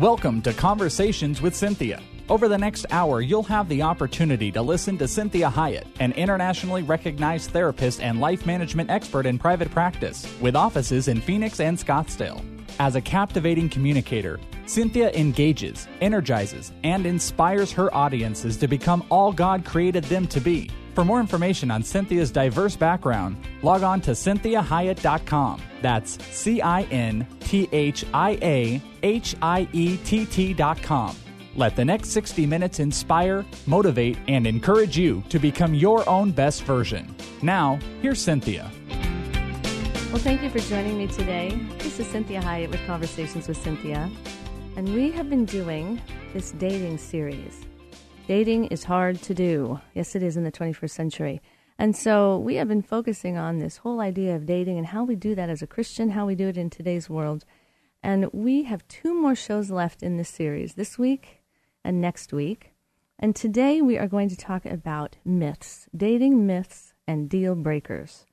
Welcome to Conversations with Cinthia. Over the next hour, you'll have the opportunity to listen to Cinthia Hiett, an internationally recognized therapist and life management expert in private practice, with offices in Phoenix and Scottsdale. As a captivating communicator, Cinthia engages, energizes, and inspires her audiences to become all God created them to be. For more information on Cinthia's diverse background, log on to cinthiahiett.com. That's C I N T H I A H I E T T.com. Let the next 60 minutes inspire, motivate, and encourage you to become your own best version. Now, here's Cinthia. Well, thank you for joining me today. This is Cinthia Hiett with Conversations with Cinthia. And we have been doing this dating series. Dating is hard to do. Yes, it is in the 21st century. And so we have been focusing on this whole idea of dating and how we do that as a Christian, how we do it in today's world. And we have two more shows left in this series this week and next week. And today we are going to talk about myths, dating myths, and deal breakers.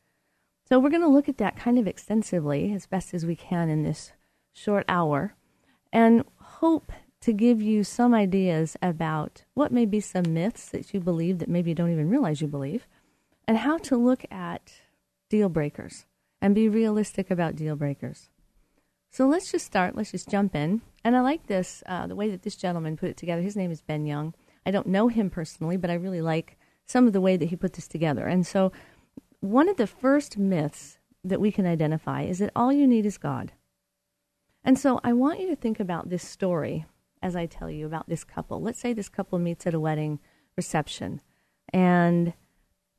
So we're going to look at that kind of extensively as best as we can in this short hour and hope to give you some ideas about what may be some myths that you believe that maybe you don't even realize you believe and how to look at deal breakers and be realistic about deal breakers. So let's just start. Let's just jump in. And I like this, uh, the way that this gentleman put it together. His name is Ben Young. I don't know him personally, but I really like some of the way that he put this together. And so one of the first myths that we can identify is that all you need is God. And so I want you to think about this story as I tell you about this couple. Let's say this couple meets at a wedding reception and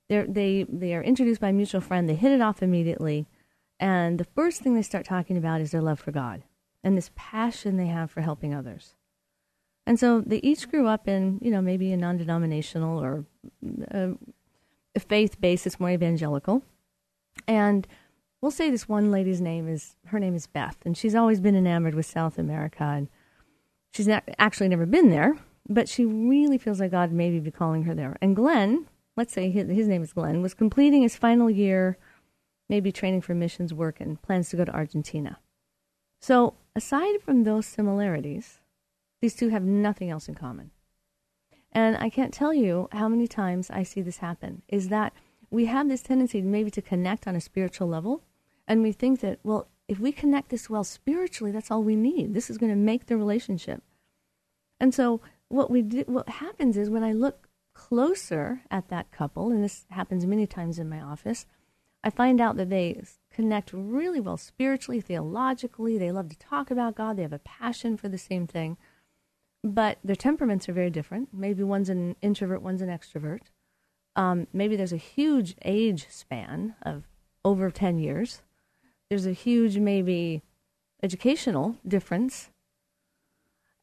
they're, they, they are introduced by a mutual friend. They hit it off immediately. And the first thing they start talking about is their love for God and this passion they have for helping others. And so they each grew up in, you know, maybe a non denominational or uh, faith basis, more evangelical. And we'll say this one lady's name is her name is Beth, and she's always been enamored with South America, and she's not, actually never been there, but she really feels like God maybe be calling her there. And Glenn, let's say his, his name is Glenn, was completing his final year, maybe training for missions work, and plans to go to Argentina. So aside from those similarities, these two have nothing else in common. And I can't tell you how many times I see this happen is that we have this tendency maybe to connect on a spiritual level. And we think that, well, if we connect this well spiritually, that's all we need. This is going to make the relationship. And so what we do, what happens is when I look closer at that couple, and this happens many times in my office, I find out that they connect really well spiritually, theologically. They love to talk about God. They have a passion for the same thing but their temperaments are very different. Maybe one's an introvert, one's an extrovert. Um, maybe there's a huge age span of over 10 years. There's a huge, maybe, educational difference.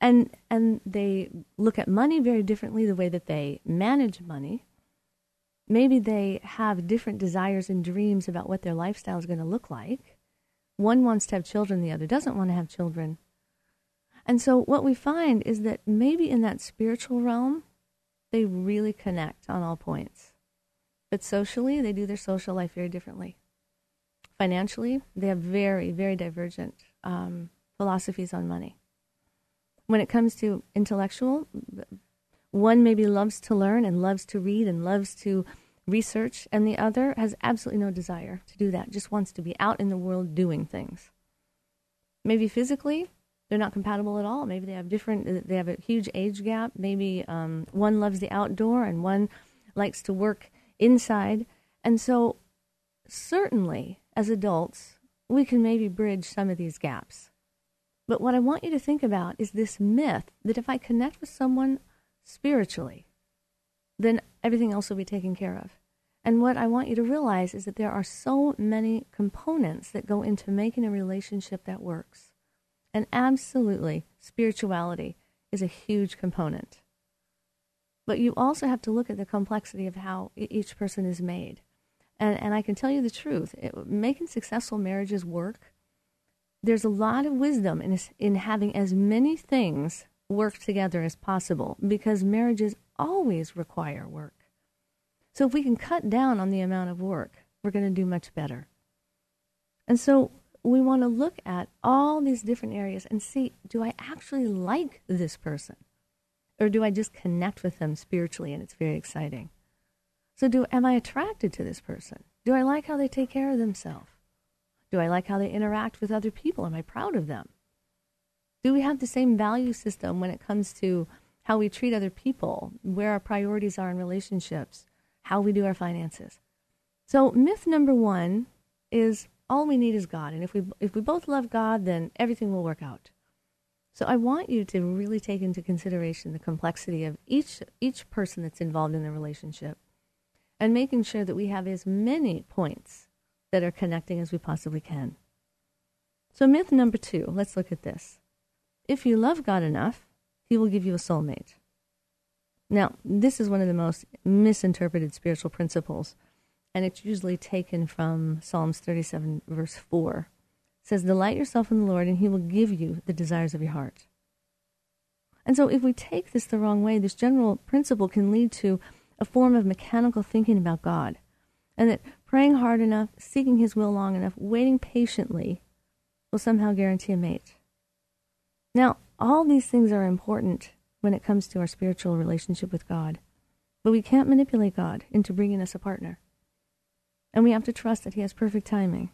And, and they look at money very differently, the way that they manage money. Maybe they have different desires and dreams about what their lifestyle is going to look like. One wants to have children, the other doesn't want to have children. And so what we find is that maybe in that spiritual realm, they really connect on all points. But socially, they do their social life very differently. Financially, they have very, very divergent um, philosophies on money. When it comes to intellectual, one maybe loves to learn and loves to read and loves to research, and the other has absolutely no desire to do that, just wants to be out in the world doing things. Maybe physically, they're not compatible at all. Maybe they have different. They have a huge age gap. Maybe um, one loves the outdoor and one likes to work inside. And so, certainly, as adults, we can maybe bridge some of these gaps. But what I want you to think about is this myth that if I connect with someone spiritually, then everything else will be taken care of. And what I want you to realize is that there are so many components that go into making a relationship that works. And absolutely, spirituality is a huge component. But you also have to look at the complexity of how each person is made. And, and I can tell you the truth it, making successful marriages work, there's a lot of wisdom in, in having as many things work together as possible because marriages always require work. So if we can cut down on the amount of work, we're going to do much better. And so we want to look at all these different areas and see do I actually like this person? Or do I just connect with them spiritually and it's very exciting? So, do, am I attracted to this person? Do I like how they take care of themselves? Do I like how they interact with other people? Am I proud of them? Do we have the same value system when it comes to how we treat other people, where our priorities are in relationships, how we do our finances? So, myth number one is all we need is God. And if we, if we both love God, then everything will work out. So I want you to really take into consideration the complexity of each, each person that's involved in the relationship and making sure that we have as many points that are connecting as we possibly can. So, myth number two let's look at this. If you love God enough, He will give you a soulmate. Now, this is one of the most misinterpreted spiritual principles and it's usually taken from Psalms 37, verse 4. It says, Delight yourself in the Lord, and he will give you the desires of your heart. And so, if we take this the wrong way, this general principle can lead to a form of mechanical thinking about God. And that praying hard enough, seeking his will long enough, waiting patiently will somehow guarantee a mate. Now, all these things are important when it comes to our spiritual relationship with God, but we can't manipulate God into bringing us a partner. And we have to trust that He has perfect timing.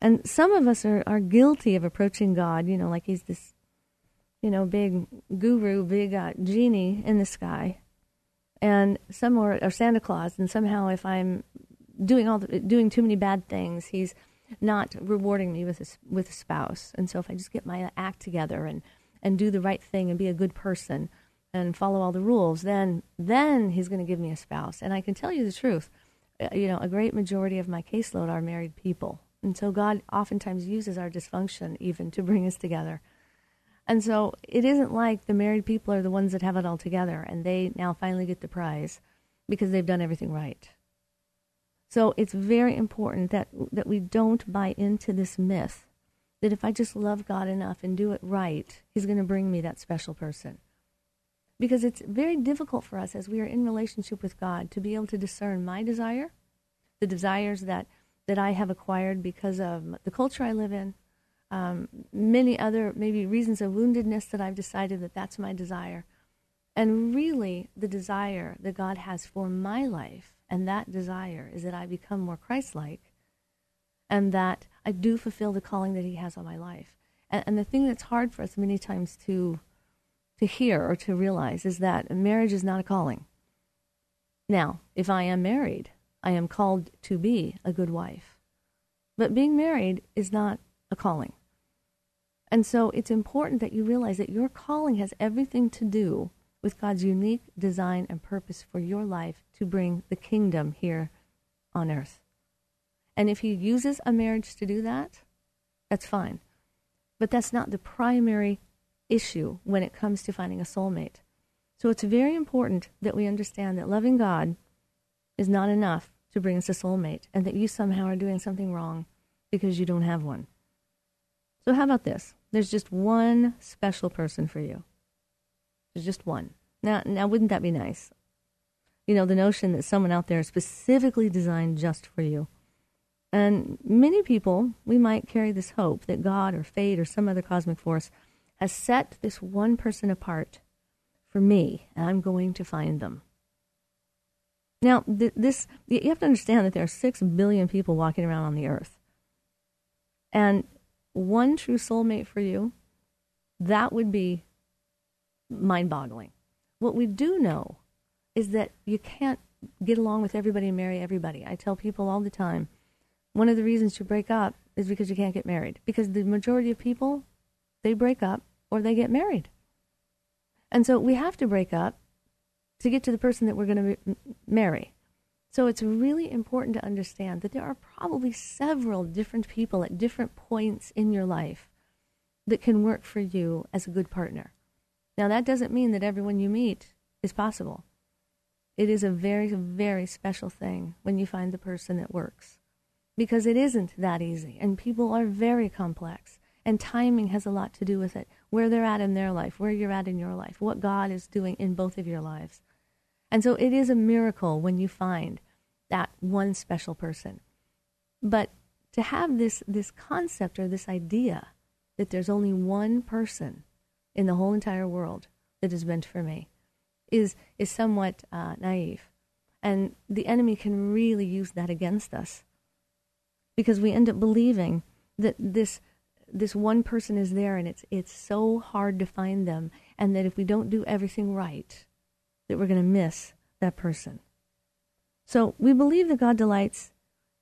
And some of us are, are guilty of approaching God, you know, like He's this, you know, big guru, big uh, genie in the sky. And some are, Santa Claus, and somehow if I'm doing all the, doing too many bad things, He's not rewarding me with a, with a spouse. And so if I just get my act together and, and do the right thing and be a good person and follow all the rules, then then he's going to give me a spouse. And I can tell you the truth. Uh, you know, a great majority of my caseload are married people. And so God oftentimes uses our dysfunction even to bring us together. And so it isn't like the married people are the ones that have it all together and they now finally get the prize because they've done everything right. So it's very important that that we don't buy into this myth that if I just love God enough and do it right, he's going to bring me that special person because it's very difficult for us as we are in relationship with God to be able to discern my desire, the desires that that I have acquired because of the culture I live in, um, many other maybe reasons of woundedness that I've decided that that's my desire, and really the desire that God has for my life, and that desire is that I become more Christ-like, and that I do fulfill the calling that He has on my life. And, and the thing that's hard for us many times to to hear or to realize is that marriage is not a calling. Now, if I am married, I am called to be a good wife. But being married is not a calling. And so it's important that you realize that your calling has everything to do with God's unique design and purpose for your life to bring the kingdom here on earth. And if He uses a marriage to do that, that's fine. But that's not the primary issue when it comes to finding a soulmate. So it's very important that we understand that loving God is not enough to bring us a soulmate and that you somehow are doing something wrong because you don't have one. So, how about this? There's just one special person for you. There's just one. Now, now, wouldn't that be nice? You know, the notion that someone out there is specifically designed just for you. And many people, we might carry this hope that God or fate or some other cosmic force has set this one person apart for me, and I'm going to find them. Now, th- this you have to understand that there are six billion people walking around on the earth, and one true soulmate for you, that would be mind-boggling. What we do know is that you can't get along with everybody and marry everybody. I tell people all the time, one of the reasons you break up is because you can't get married. Because the majority of people, they break up or they get married. And so we have to break up to get to the person that we're going to marry. So it's really important to understand that there are probably several different people at different points in your life that can work for you as a good partner. Now, that doesn't mean that everyone you meet is possible. It is a very, very special thing when you find the person that works because it isn't that easy, and people are very complex, and timing has a lot to do with it where they're at in their life, where you're at in your life, what God is doing in both of your lives. And so it is a miracle when you find that one special person. But to have this, this concept or this idea that there's only one person in the whole entire world that is meant for me is, is somewhat uh, naive. And the enemy can really use that against us because we end up believing that this this one person is there and it's it's so hard to find them and that if we don't do everything right that we're going to miss that person. So we believe that God delights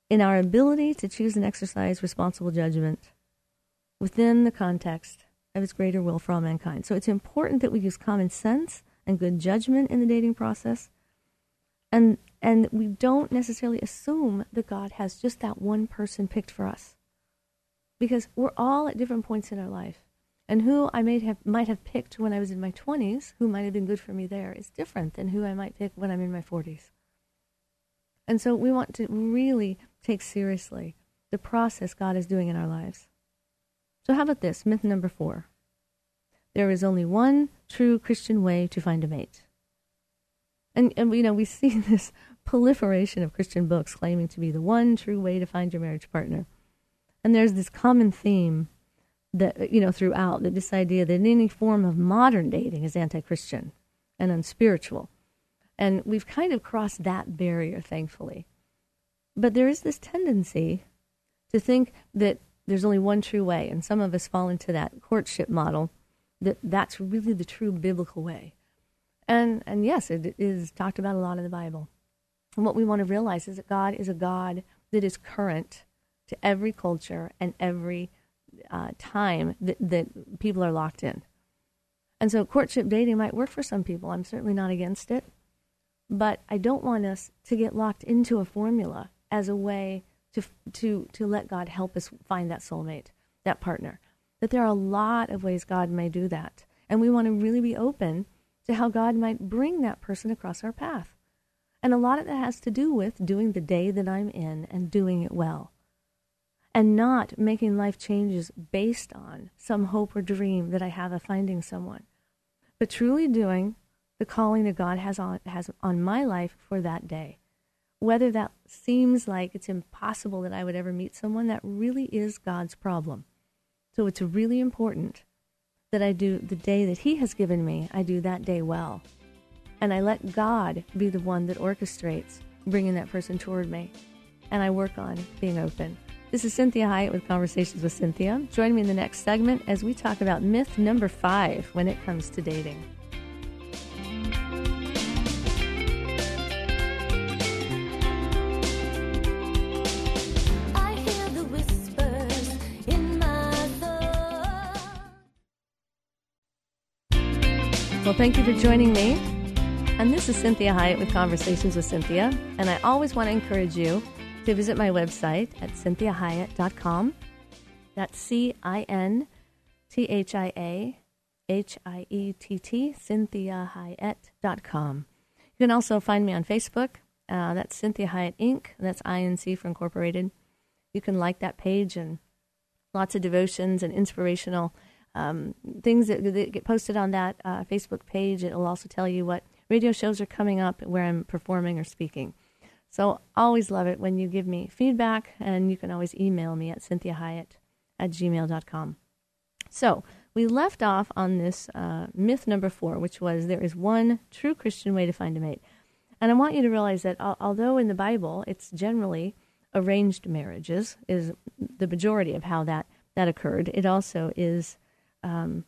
in our ability to choose and exercise responsible judgment within the context of his greater will for all mankind. So it's important that we use common sense and good judgment in the dating process. And and we don't necessarily assume that God has just that one person picked for us. Because we're all at different points in our life. And who I may have might have picked when I was in my 20s, who might have been good for me there, is different than who I might pick when I'm in my 40s. And so we want to really take seriously the process God is doing in our lives. So, how about this? Myth number four there is only one true Christian way to find a mate. And, and you know, we see this proliferation of Christian books claiming to be the one true way to find your marriage partner. And there's this common theme that, you know, throughout that this idea that any form of modern dating is anti Christian and unspiritual. And we've kind of crossed that barrier, thankfully. But there is this tendency to think that there's only one true way, and some of us fall into that courtship model that that's really the true biblical way. And and yes, it is talked about a lot in the Bible. And what we want to realize is that God is a God that is current to every culture and every uh, time that, that people are locked in. And so courtship dating might work for some people. I'm certainly not against it. But I don't want us to get locked into a formula as a way to, to, to let God help us find that soulmate, that partner. That there are a lot of ways God may do that. And we want to really be open to how God might bring that person across our path. And a lot of that has to do with doing the day that I'm in and doing it well. And not making life changes based on some hope or dream that I have of finding someone, but truly doing the calling that God has on, has on my life for that day. Whether that seems like it's impossible that I would ever meet someone, that really is God's problem. So it's really important that I do the day that He has given me, I do that day well. And I let God be the one that orchestrates bringing that person toward me. And I work on being open. This is Cinthia Hiett with Conversations with Cinthia. Join me in the next segment as we talk about myth number five when it comes to dating. Well, thank you for joining me. And this is Cinthia Hiett with Conversations with Cinthia. And I always want to encourage you to visit my website at cinthiahiett.com. That's C I N T H I A H I E T T, cinthiahiett.com. You can also find me on Facebook. Uh, that's Cinthia Hiett Inc. That's INC for Incorporated. You can like that page and lots of devotions and inspirational um, things that, that, get posted on that uh, Facebook page. It will also tell you what radio shows are coming up where I'm performing or speaking. So always love it when you give me feedback, and you can always email me at cinthiahiett at gmail.com. So we left off on this uh, myth number four, which was there is one true Christian way to find a mate. And I want you to realize that although in the Bible it's generally arranged marriages is the majority of how that, that occurred, it also is um,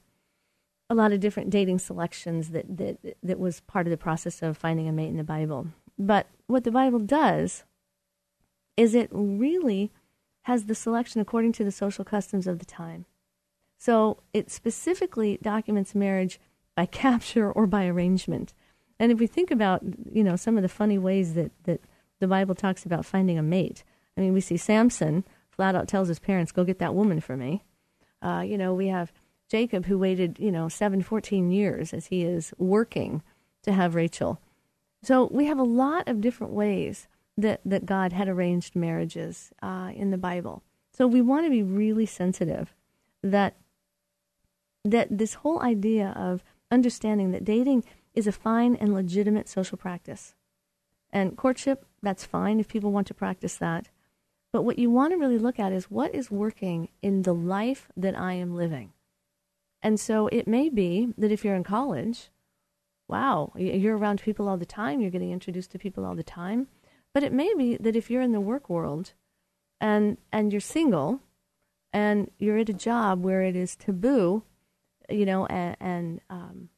a lot of different dating selections that, that that was part of the process of finding a mate in the Bible. But what the Bible does is it really has the selection according to the social customs of the time. So it specifically documents marriage by capture or by arrangement. And if we think about, you know, some of the funny ways that, that the Bible talks about finding a mate, I mean, we see Samson flat out tells his parents, go get that woman for me. Uh, you know, we have Jacob, who waited, you know, seven, 14 years as he is working to have Rachel. So we have a lot of different ways that, that God had arranged marriages uh, in the Bible. So we want to be really sensitive that that this whole idea of understanding that dating is a fine and legitimate social practice. And courtship, that's fine if people want to practice that. But what you want to really look at is what is working in the life that I am living. And so it may be that if you're in college, wow, you're around people all the time, you're getting introduced to people all the time. But it may be that if you're in the work world and and you're single and you're at a job where it is taboo, you know, and, and um,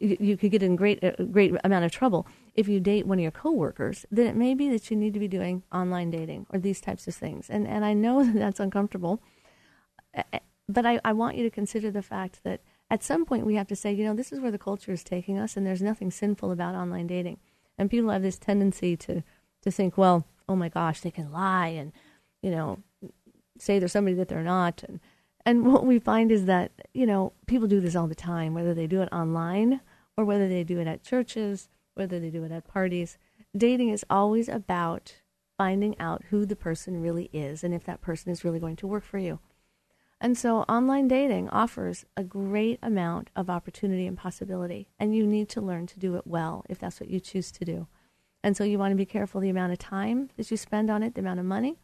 you, you, could get in great a great amount of trouble if you date one of your coworkers. Then it may be that you need to be doing online dating or these types of things. And and I know that that's uncomfortable, but I, I want you to consider the fact that at some point we have to say, you know, this is where the culture is taking us, and there's nothing sinful about online dating. And people have this tendency to to think, well, oh my gosh, they can lie and you know say they're somebody that they're not, and and what we find is that you know people do this all the time, whether they do it online or whether they do it at churches, whether they do it at parties. Dating is always about finding out who the person really is and if that person is really going to work for you. And so online dating offers a great amount of opportunity and possibility, and you need to learn to do it well if that's what you choose to do. And so you want to be careful the amount of time that you spend on it, the amount of money.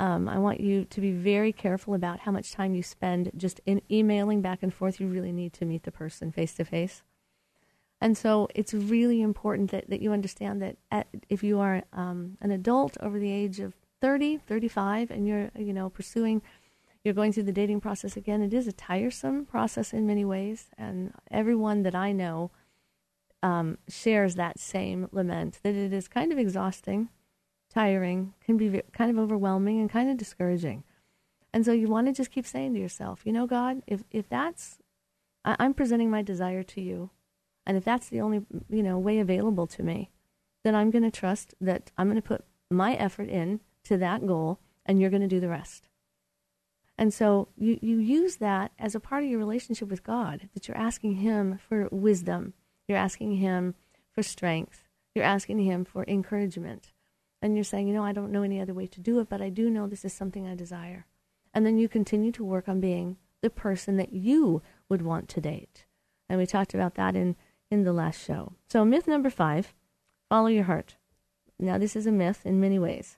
Um, I want you to be very careful about how much time you spend just in emailing back and forth. You really need to meet the person face to face. And so it's really important that, that you understand that at, if you are um, an adult over the age of 30, 35, and you're, you know, pursuing – you're going through the dating process again. It is a tiresome process in many ways, and everyone that I know um, shares that same lament that it is kind of exhausting, tiring, can be kind of overwhelming, and kind of discouraging. And so you want to just keep saying to yourself, you know, God, if if that's I, I'm presenting my desire to you, and if that's the only you know way available to me, then I'm going to trust that I'm going to put my effort in to that goal, and you're going to do the rest. And so you, you use that as a part of your relationship with God, that you're asking Him for wisdom, you're asking Him for strength, you're asking Him for encouragement. And you're saying, you know, I don't know any other way to do it, but I do know this is something I desire. And then you continue to work on being the person that you would want to date. And we talked about that in, in the last show. So, myth number five follow your heart. Now, this is a myth in many ways.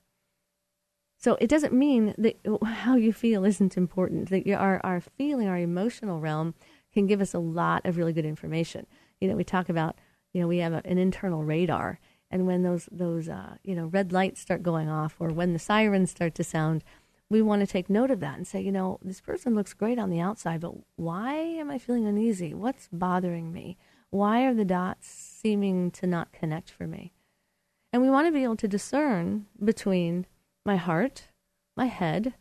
So it doesn't mean that how you feel isn't important. That our our feeling, our emotional realm, can give us a lot of really good information. You know, we talk about you know we have a, an internal radar, and when those those uh, you know red lights start going off, or when the sirens start to sound, we want to take note of that and say, you know, this person looks great on the outside, but why am I feeling uneasy? What's bothering me? Why are the dots seeming to not connect for me? And we want to be able to discern between my heart, my head,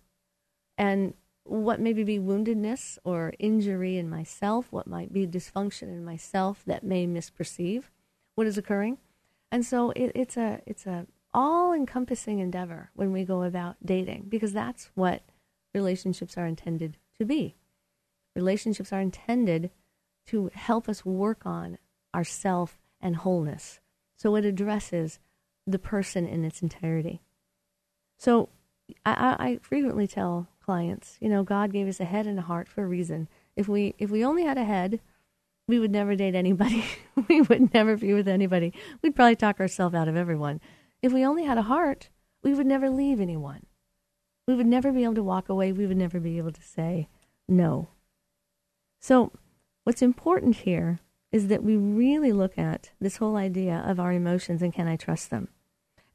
and what maybe be woundedness or injury in myself, what might be dysfunction in myself that may misperceive what is occurring. And so it, it's a it's a all encompassing endeavor when we go about dating because that's what relationships are intended to be. Relationships are intended to help us work on ourself and wholeness. So it addresses the person in its entirety. So I, I frequently tell clients, you know, God gave us a head and a heart for a reason. If we if we only had a head, we would never date anybody. we would never be with anybody. We'd probably talk ourselves out of everyone. If we only had a heart, we would never leave anyone. We would never be able to walk away. We would never be able to say no. So, what's important here is that we really look at this whole idea of our emotions and can I trust them?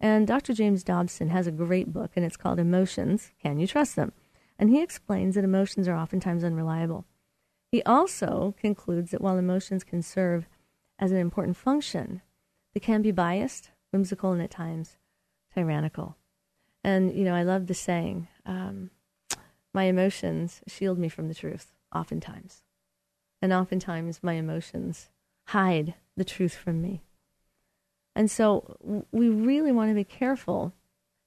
And Dr. James Dobson has a great book, and it's called Emotions Can You Trust Them? And he explains that emotions are oftentimes unreliable. He also concludes that while emotions can serve as an important function, they can be biased, whimsical, and at times tyrannical. And, you know, I love the saying, um, my emotions shield me from the truth, oftentimes. And oftentimes my emotions hide the truth from me. And so we really want to be careful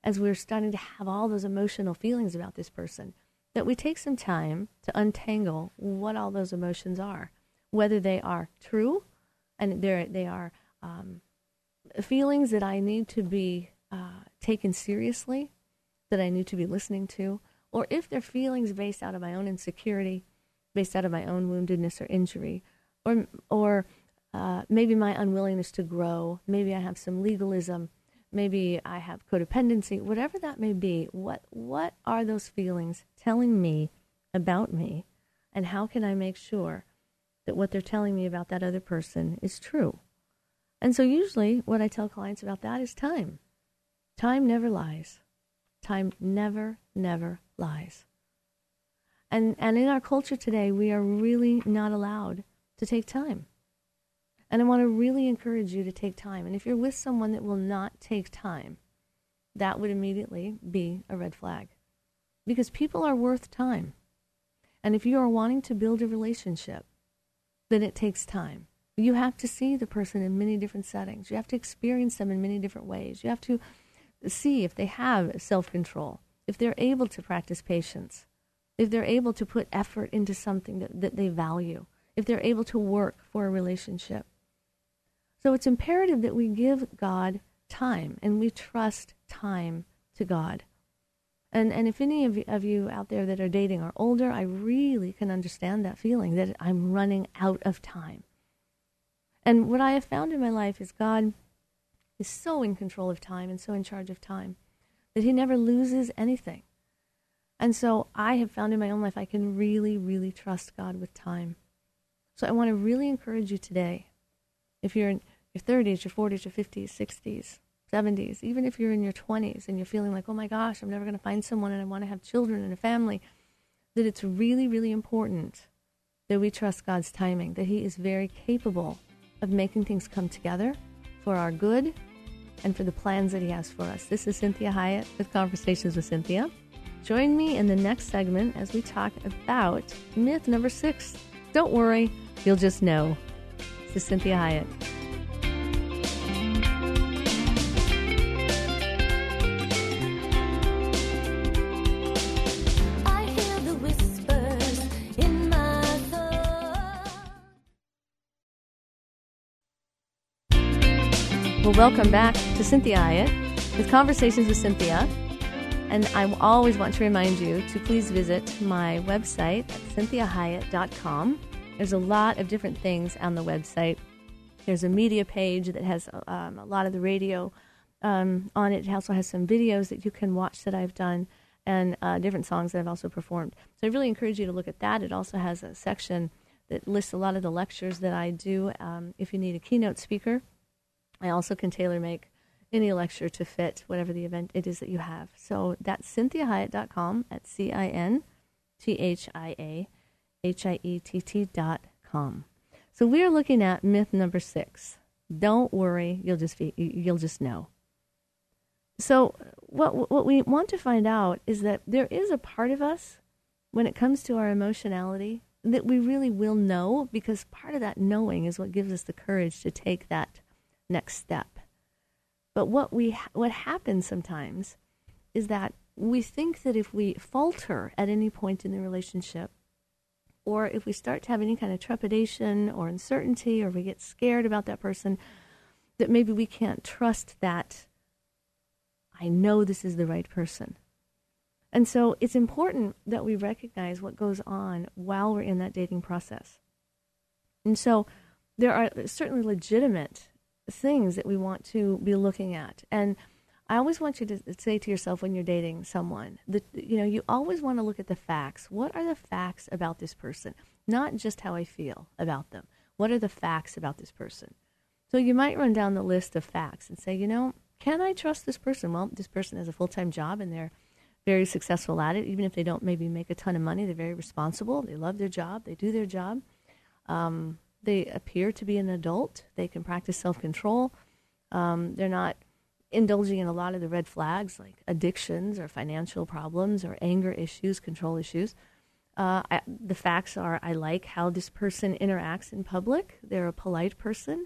as we're starting to have all those emotional feelings about this person that we take some time to untangle what all those emotions are, whether they are true and they're, um, feelings that I need to be uh, taken seriously, that I need to be listening to, or if they're feelings based out of my own insecurity, based out of my own woundedness or injury, or or uh, maybe my unwillingness to grow. Maybe I have some legalism. maybe I have codependency, whatever that may be. What what are those feelings telling me about me, and how can I make sure that what they're telling me about that other person is true? And so usually, what I tell clients about that is time. Time never lies. Time never, never lies. And and in our culture today, we are really not allowed to take time. And I want to really encourage you to take time. And if you're with someone that will not take time, that would immediately be a red flag. Because people are worth time. And if you are wanting to build a relationship, then it takes time. You have to see the person in many different settings. You have to experience them in many different ways. You have to see if they have self control, if they're able to practice patience, if they're able to put effort into something that, that they value, if they're able to work for a relationship. So it's imperative that we give God time and we trust time to God. And, and if any of you, of you out there that are dating are older, I really can understand that feeling that I'm running out of time. And what I have found in my life is God is so in control of time and so in charge of time that he never loses anything. And so I have found in my own life I can really, really trust God with time. So I want to really encourage you today if you're your 30s, your 40s, your 50s, 60s, 70s, even if you're in your 20s and you're feeling like, oh my gosh, I'm never going to find someone and I want to have children and a family, that it's really, really important that we trust God's timing, that He is very capable of making things come together for our good and for the plans that He has for us. This is Cinthia Hiett with Conversations with Cinthia. Join me in the next segment as we talk about myth number six. Don't worry, you'll just know. This is Cinthia Hiett. Welcome back to Cinthia Hiett with Conversations with Cinthia. And I always want to remind you to please visit my website at cinthiahiett.com. There's a lot of different things on the website. There's a media page that has um, a lot of the radio um, on it. It also has some videos that you can watch that I've done and uh, different songs that I've also performed. So I really encourage you to look at that. It also has a section that lists a lot of the lectures that I do. Um, if you need a keynote speaker, I also can tailor make any lecture to fit whatever the event it is that you have. So that's cinthiahiett.com at C I N T H I A H I E T T dot com. So we're looking at myth number six. Don't worry, you'll just be, you'll just know. So what what we want to find out is that there is a part of us when it comes to our emotionality that we really will know because part of that knowing is what gives us the courage to take that next step. But what we what happens sometimes is that we think that if we falter at any point in the relationship, or if we start to have any kind of trepidation or uncertainty, or we get scared about that person, that maybe we can't trust that I know this is the right person. And so it's important that we recognize what goes on while we're in that dating process. And so there are certainly legitimate things that we want to be looking at. And I always want you to say to yourself when you're dating someone that you know you always want to look at the facts. What are the facts about this person? Not just how I feel about them. What are the facts about this person? So you might run down the list of facts and say, you know, can I trust this person? Well, this person has a full-time job and they're very successful at it. Even if they don't maybe make a ton of money, they're very responsible. They love their job. They do their job. Um, they appear to be an adult. They can practice self control. Um, they're not indulging in a lot of the red flags like addictions or financial problems or anger issues, control issues. Uh, I, the facts are I like how this person interacts in public. They're a polite person.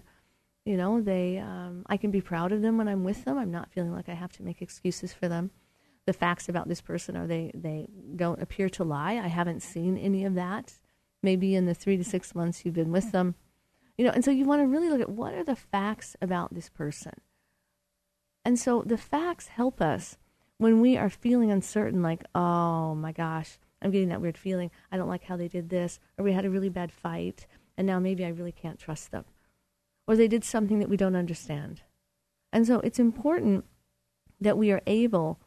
You know, they um, I can be proud of them when I'm with them. I'm not feeling like I have to make excuses for them. The facts about this person are they they don't appear to lie. I haven't seen any of that maybe in the three to six months you've been with them. You know, and so you want to really look at what are the facts about this person. And so the facts help us when we are feeling uncertain, like, oh my gosh, I'm getting that weird feeling. I don't like how they did this, or we had a really bad fight, and now maybe I really can't trust them. Or they did something that we don't understand. And so it's important that we are able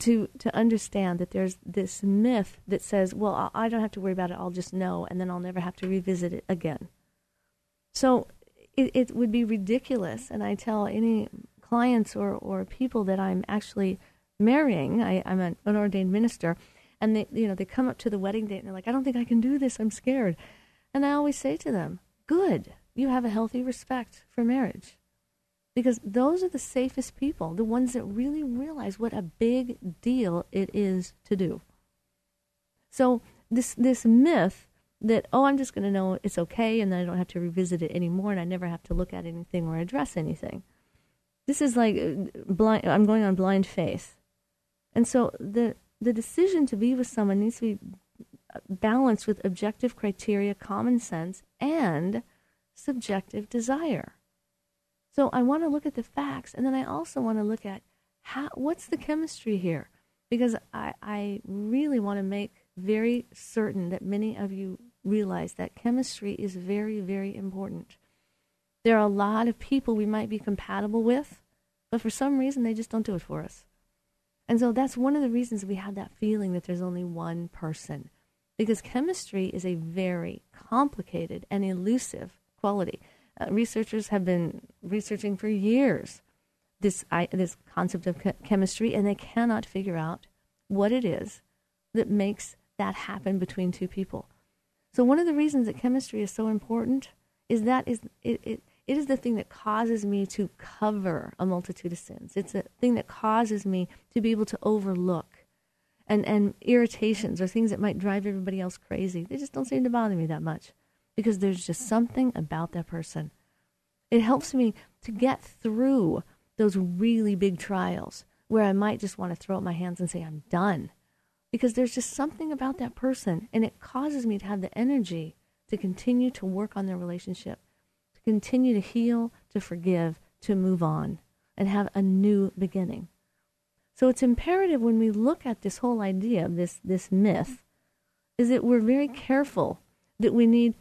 to to understand that there's this myth that says, well, I don't have to worry about it. I'll just know, and then I'll never have to revisit it again. So it, it would be ridiculous, and I tell any clients or, or people that I'm actually marrying, I, I'm an unordained minister, and they you know they come up to the wedding date and they're like, I don't think I can do this. I'm scared, and I always say to them, Good, you have a healthy respect for marriage because those are the safest people, the ones that really realize what a big deal it is to do. So this this myth that oh I'm just going to know it's okay and then I don't have to revisit it anymore and I never have to look at anything or address anything. This is like uh, blind I'm going on blind faith. And so the the decision to be with someone needs to be uh, balanced with objective criteria, common sense, and subjective desire. So I want to look at the facts, and then I also want to look at how what's the chemistry here, because I, I really want to make very certain that many of you realize that chemistry is very, very important. There are a lot of people we might be compatible with, but for some reason they just don't do it for us. And so that's one of the reasons we have that feeling that there's only one person, because chemistry is a very complicated and elusive quality. Uh, researchers have been researching for years this I, this concept of chemistry, and they cannot figure out what it is that makes that happen between two people. So one of the reasons that chemistry is so important is that is it, it, it is the thing that causes me to cover a multitude of sins. It's a thing that causes me to be able to overlook and, and irritations or things that might drive everybody else crazy. They just don't seem to bother me that much because there's just something about that person. It helps me to get through those really big trials where I might just want to throw up my hands and say, I'm done. Because there's just something about that person, and it causes me to have the energy to continue to work on their relationship, to continue to heal, to forgive, to move on, and have a new beginning. So it's imperative when we look at this whole idea, this, this myth, is that we're very careful that we need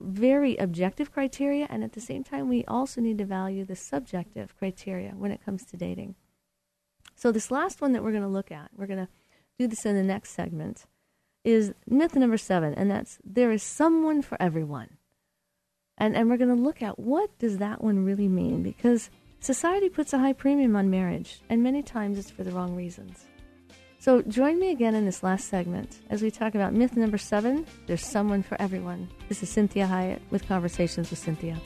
very objective criteria, and at the same time, we also need to value the subjective criteria when it comes to dating. So, this last one that we're going to look at, we're going to do this in the next segment, is myth number seven, and that's there is someone for everyone. And, and we're going to look at what does that one really mean because society puts a high premium on marriage, and many times it's for the wrong reasons. So join me again in this last segment as we talk about myth number seven there's someone for everyone. This is Cinthia Hiett with Conversations with Cinthia.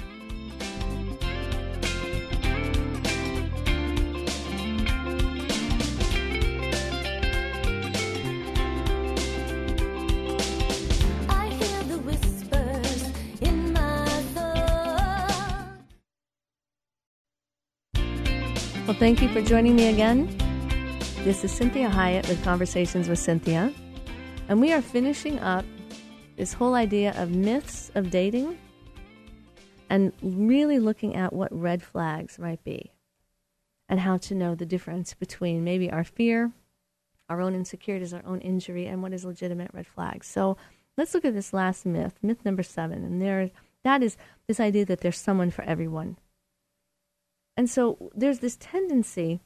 Well, thank you for joining me again. This is Cinthia Hiett with Conversations with Cinthia, and we are finishing up this whole idea of myths of dating and really looking at what red flags might be and how to know the difference between maybe our fear, our own insecurities, our own injury, and what is legitimate red flags. So let's look at this last myth, myth number seven, and there that is this idea that there's someone for everyone. And so there's this tendency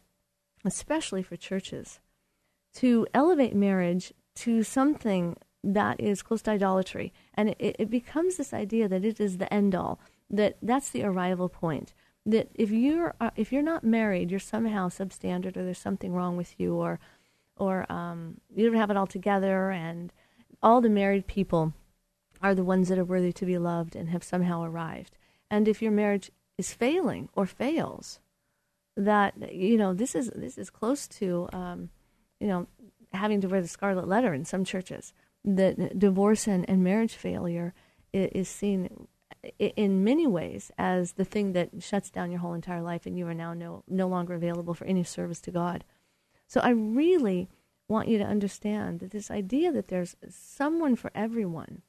especially for churches, to elevate marriage to something that is close to idolatry. And it, it becomes this idea that it is the end all, that that's the arrival point. That if you're uh, if you're not married, you're somehow substandard, or there's something wrong with you, or or um, you don't have it all together, and all the married people are the ones that are worthy to be loved and have somehow arrived. And if your marriage is failing or fails, that you know this is this is close to um, you know having to wear the scarlet letter in some churches. That divorce and, and marriage failure is seen in many ways as the thing that shuts down your whole entire life, and you are now no no longer available for any service to God. So I really want you to understand that this idea that there's someone for everyone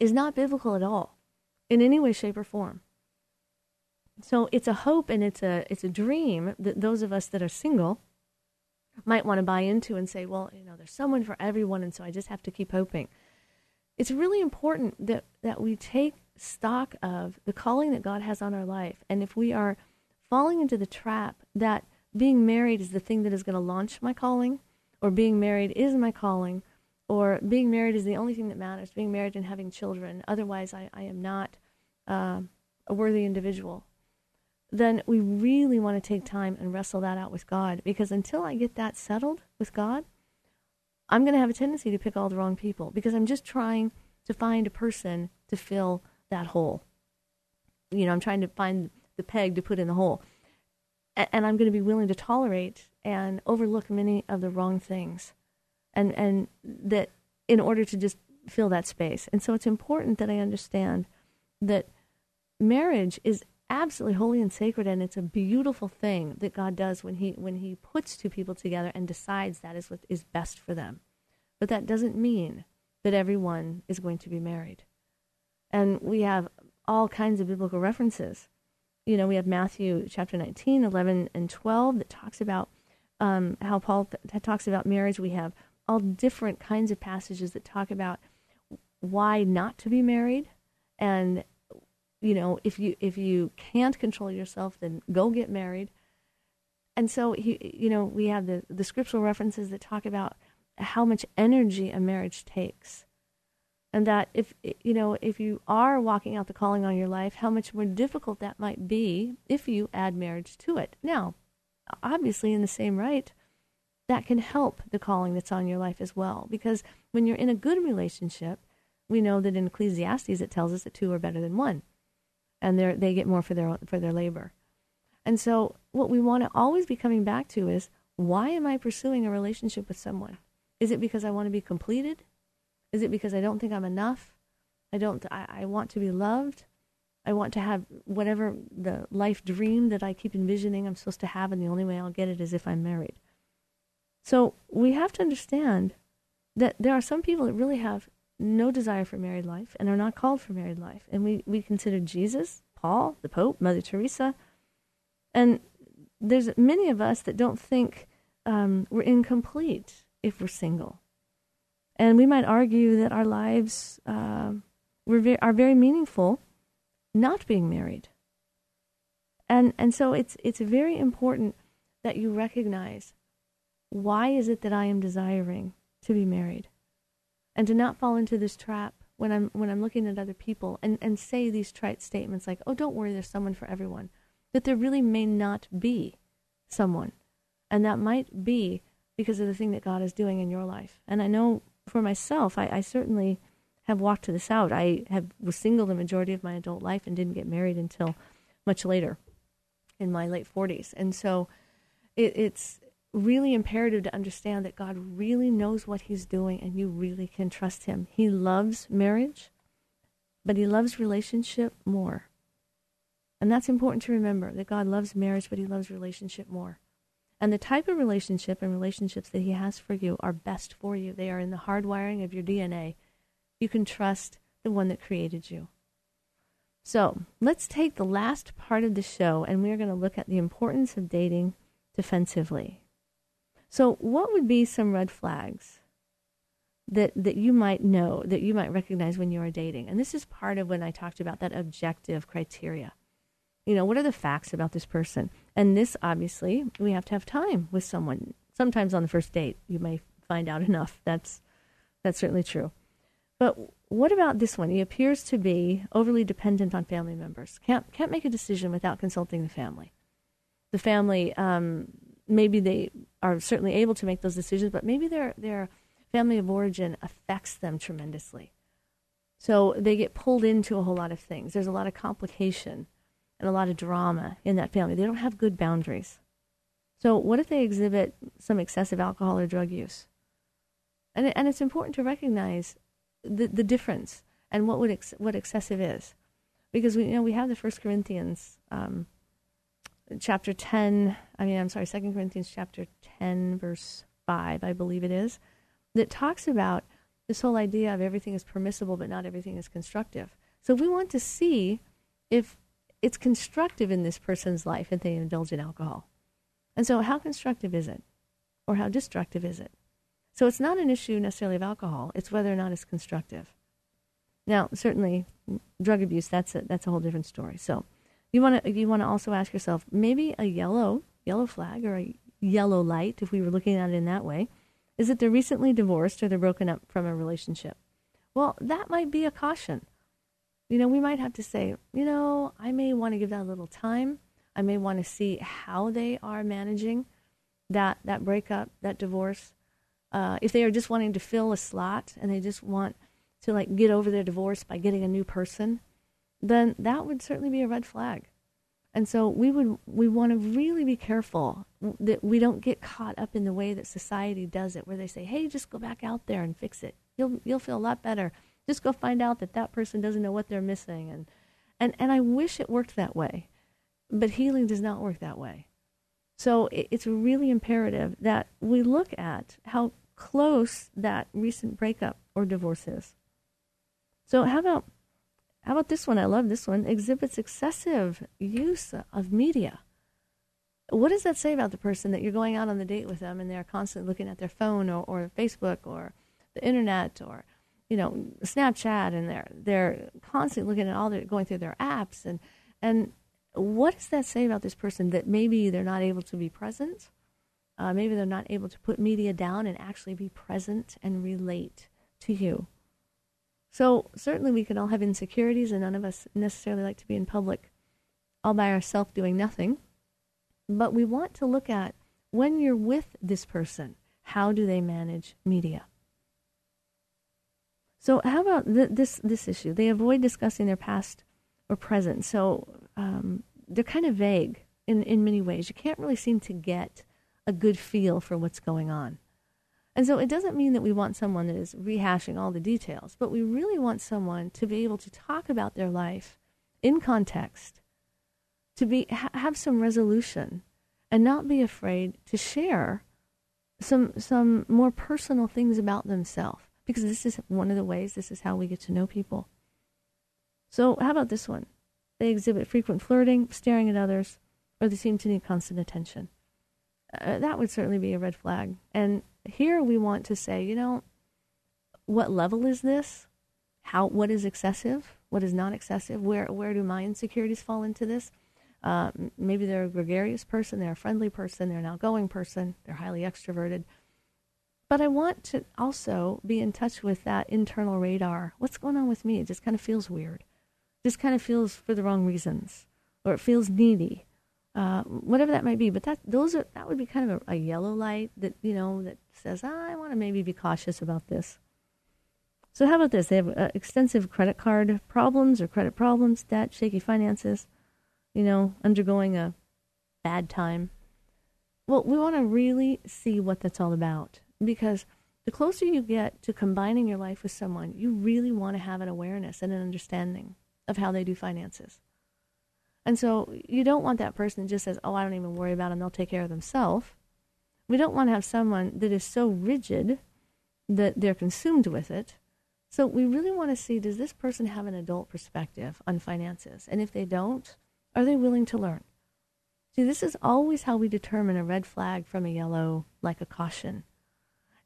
is not biblical at all, in any way, shape, or form so it's a hope and it's a it's a dream that those of us that are single might want to buy into and say, well, you know, there's someone for everyone, and so I just have to keep hoping. It's really important that that we take stock of the calling that God has on our life, and if we are falling into the trap that being married is the thing that is going to launch my calling, or being married is my calling, or being married is the only thing that matters, being married and having children, otherwise I, I am not uh, a worthy individual, then we really want to take time and wrestle that out with God. Because until I get that settled with God, I'm going to have a tendency to pick all the wrong people because I'm just trying to find a person to fill that hole. You know, I'm trying to find the peg to put in the hole. And I'm going to be willing to tolerate and overlook many of the wrong things. And, and that in order to just fill that space. And so it's important that I understand that marriage is absolutely holy and sacred and it's a beautiful thing that God does when he when he puts two people together and decides that is what is best for them. But that doesn't mean that everyone is going to be married. And we have all kinds of biblical references. You know, we have Matthew chapter 19, 11, and 12 that talks about um, how Paul th- talks about marriage. We have all different kinds of passages that talk about why not to be married and you know if you if you can't control yourself then go get married. And so he you know we have the the scriptural references that talk about how much energy a marriage takes. And that if you know if you are walking out the calling on your life how much more difficult that might be if you add marriage to it. Now obviously in the same right that can help the calling that's on your life as well. Because when you're in a good relationship we know that in ecclesiastes it tells us that two are better than one and they they get more for their for their labor and so what we want to always be coming back to is why am i pursuing a relationship with someone is it because i want to be completed is it because I don't think I'm enough? I don't. I, I want to be loved. I want to have whatever the life dream that I keep envisioning I'm supposed to have, and the only way I'll get it is if I'm married. So we have to understand that there are some people that really have no desire for married life and are not called for married life. And we, we consider Jesus, Paul, the Pope, Mother Teresa. And there's many of us that don't think um, we're incomplete if we're single. And we might argue that our lives uh, ve- are very meaningful not being married. And, and so it's, it's very important that you recognize why is it that I am desiring to be married? And to not fall into this trap when I'm, when I'm looking at other people and, and say these trite statements like, oh, don't worry, there's someone for everyone. That there really may not be someone. And that might be because of the thing that God is doing in your life. And I know for myself, I, I certainly have walked this out. I have was single the majority of my adult life and didn't get married until much later, in my late forties. And so, it, it's really imperative to understand that God really knows what He's doing, and you really can trust Him. He loves marriage, but He loves relationship more. And that's important to remember that God loves marriage, but He loves relationship more. And the type of relationship and relationships that He has for you are best for you. They are in the hardwiring of your DNA. You can trust the one that created you. So let's take the last part of the show and we're going to look at the importance of dating defensively. So, what would be some red flags that, that you might know, that you might recognize when you are dating? And this is part of when I talked about that objective criteria. You know, what are the facts about this person? And this, obviously, we have to have time with someone. Sometimes on the first date, you may find out enough. That's that's certainly true. But what about this one? He appears to be overly dependent on family members. Can't can't make a decision without consulting the family. The family, um, maybe they are certainly able to make those decisions, but maybe their their family of origin affects them tremendously. So they get pulled into a whole lot of things. There's a lot of complication and a lot of drama in that family. They don't have good boundaries. So, what if they exhibit some excessive alcohol or drug use? And, and it's important to recognize the, the difference and what, would ex- what excessive is. Because we, you know, we have the First Corinthians um, chapter 10, I mean, I'm sorry, Second Corinthians chapter 10, verse 5, I believe it is, that talks about this whole idea of everything is permissible, but not everything is constructive. So we want to see if it's constructive in this person's life if they indulge in alcohol. And so, how constructive is it? Or how destructive is it? So, it's not an issue necessarily of alcohol, it's whether or not it's constructive. Now, certainly, drug abuse, that's a, that's a whole different story. So, you want to you want to also ask yourself maybe a yellow yellow flag or a yellow light, if we were looking at it in that way, is that they're recently divorced or they're broken up from a relationship. Well, that might be a caution. You know, we might have to say, you know, I may want to give that a little time. I may want to see how they are managing that that breakup, that divorce. Uh, if they are just wanting to fill a slot and they just want to like get over their divorce by getting a new person, then that would certainly be a red flag. And so we would we want to really be careful that we don't get caught up in the way that society does it, where they say, "Hey, just go back out there and fix it. You'll you'll feel a lot better. Just go find out that that person doesn't know what they're missing." And and and I wish it worked that way, but healing does not work that way. So it's really imperative that we look at how close that recent breakup or divorce is. So how about how about this one? I love this one. Exhibits excessive use of media. What does that say about the person that you're going out on the date with them and they're constantly looking at their phone or, or Facebook or the internet or you know Snapchat and they're they're constantly looking at all their going through their apps and and what does that say about this person that maybe they're not able to be present? Uh, maybe they're not able to put media down and actually be present and relate to you. So certainly we can all have insecurities, and none of us necessarily like to be in public all by ourselves doing nothing. But we want to look at when you're with this person, how do they manage media? So how about th- this this issue? They avoid discussing their past or present. So um, they're kind of vague in in many ways. You can't really seem to get a good feel for what's going on. And so it doesn't mean that we want someone that is rehashing all the details, but we really want someone to be able to talk about their life in context, to be ha- have some resolution, and not be afraid to share some some more personal things about themselves because this is one of the ways this is how we get to know people. So, how about this one? They exhibit frequent flirting, staring at others, or they seem to need constant attention. Uh, that would certainly be a red flag. And here we want to say, you know, what level is this? How what is excessive? What is not excessive? Where where do my insecurities fall into this? Uh, maybe they're a gregarious person, they're a friendly person, they're an outgoing person, they're highly extroverted. But I want to also be in touch with that internal radar. What's going on with me? It just kind of feels weird. It just kind of feels for the wrong reasons, or it feels needy, uh, whatever that might be. But that those are that would be kind of a, a yellow light that you know that says I want to maybe be cautious about this. So how about this? They have uh, extensive credit card problems or credit problems, debt, shaky finances, you know, undergoing a bad time. Well, we want to really see what that's all about because the closer you get to combining your life with someone, you really want to have an awareness and an understanding of how they do finances. And so you don't want that person that just says, oh, I don't even worry about them, they'll take care of themselves. We don't want to have someone that is so rigid that they're consumed with it. So we really want to see does this person have an adult perspective on finances? And if they don't, are they willing to learn? See, this is always how we determine a red flag from a yellow, like a caution.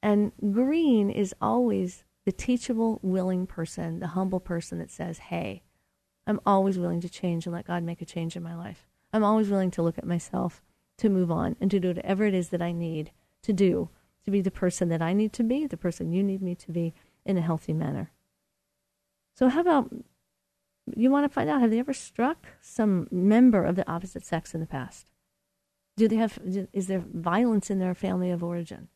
And green is always the teachable, willing person, the humble person that says, hey, I'm always willing to change and let God make a change in my life. I'm always willing to look at myself, to move on, and to do whatever it is that I need to do to be the person that I need to be, the person you need me to be in a healthy manner. So, how about you want to find out have they ever struck some member of the opposite sex in the past? Do they have, is there violence in their family of origin?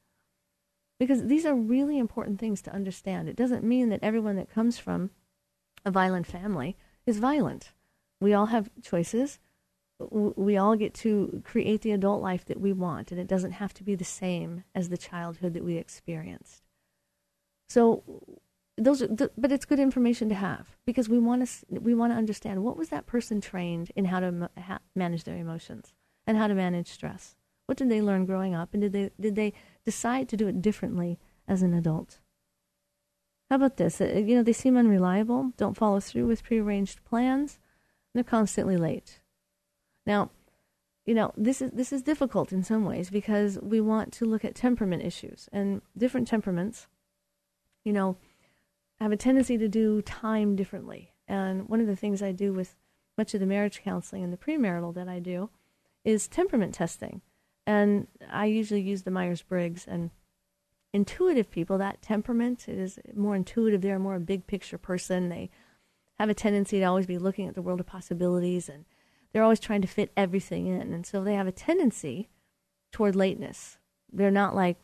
Because these are really important things to understand. It doesn't mean that everyone that comes from a violent family is violent. We all have choices. We all get to create the adult life that we want, and it doesn't have to be the same as the childhood that we experienced. So, those, are the, but it's good information to have because we want to we want to understand what was that person trained in how to manage their emotions and how to manage stress. What did they learn growing up, and did they did they decide to do it differently as an adult? How about this? Uh, you know, they seem unreliable, don't follow through with prearranged plans, they're constantly late. Now, you know, this is this is difficult in some ways because we want to look at temperament issues and different temperaments, you know, have a tendency to do time differently. And one of the things I do with much of the marriage counseling and the premarital that I do is temperament testing And I usually use the Myers Briggs. And intuitive people, that temperament is more intuitive. They're more a big picture person. They have a tendency to always be looking at the world of possibilities and they're always trying to fit everything in. And so they have a tendency toward lateness. They're not like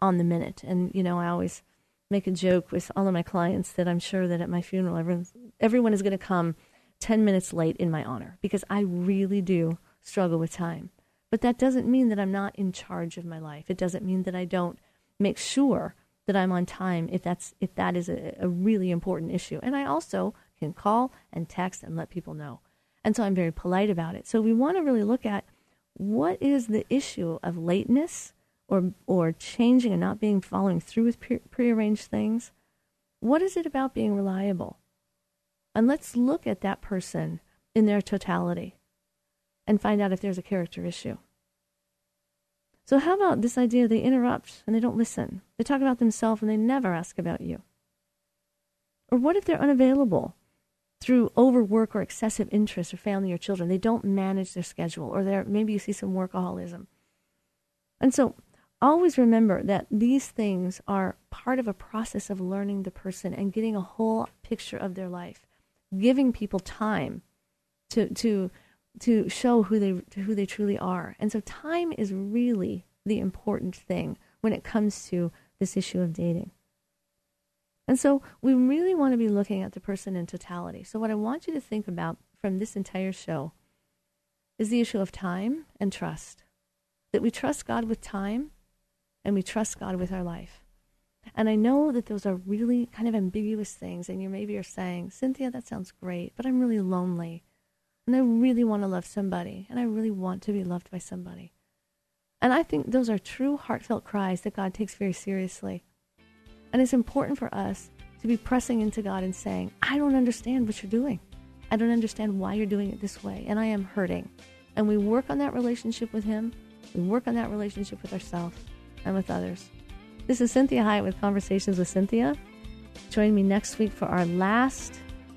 on the minute. And, you know, I always make a joke with all of my clients that I'm sure that at my funeral, everyone, everyone is going to come 10 minutes late in my honor because I really do struggle with time. But that doesn't mean that I'm not in charge of my life. It doesn't mean that I don't make sure that I'm on time if that's if that is a, a really important issue. And I also can call and text and let people know. And so I'm very polite about it. So we want to really look at what is the issue of lateness or or changing and not being following through with pre- prearranged things. What is it about being reliable? And let's look at that person in their totality and find out if there's a character issue. So, how about this idea they interrupt and they don't listen? They talk about themselves and they never ask about you. Or what if they're unavailable through overwork or excessive interest or family or children? They don't manage their schedule, or they're, maybe you see some workaholism. And so, always remember that these things are part of a process of learning the person and getting a whole picture of their life, giving people time to, to to show who they who they truly are. And so time is really the important thing when it comes to this issue of dating. And so we really want to be looking at the person in totality. So what I want you to think about from this entire show is the issue of time and trust. That we trust God with time and we trust God with our life. And I know that those are really kind of ambiguous things and you maybe are saying, "Cinthia, that sounds great, but I'm really lonely." And I really want to love somebody. And I really want to be loved by somebody. And I think those are true heartfelt cries that God takes very seriously. And it's important for us to be pressing into God and saying, I don't understand what you're doing. I don't understand why you're doing it this way. And I am hurting. And we work on that relationship with Him. We work on that relationship with ourselves and with others. This is Cinthia Hiett with Conversations with Cinthia. Join me next week for our last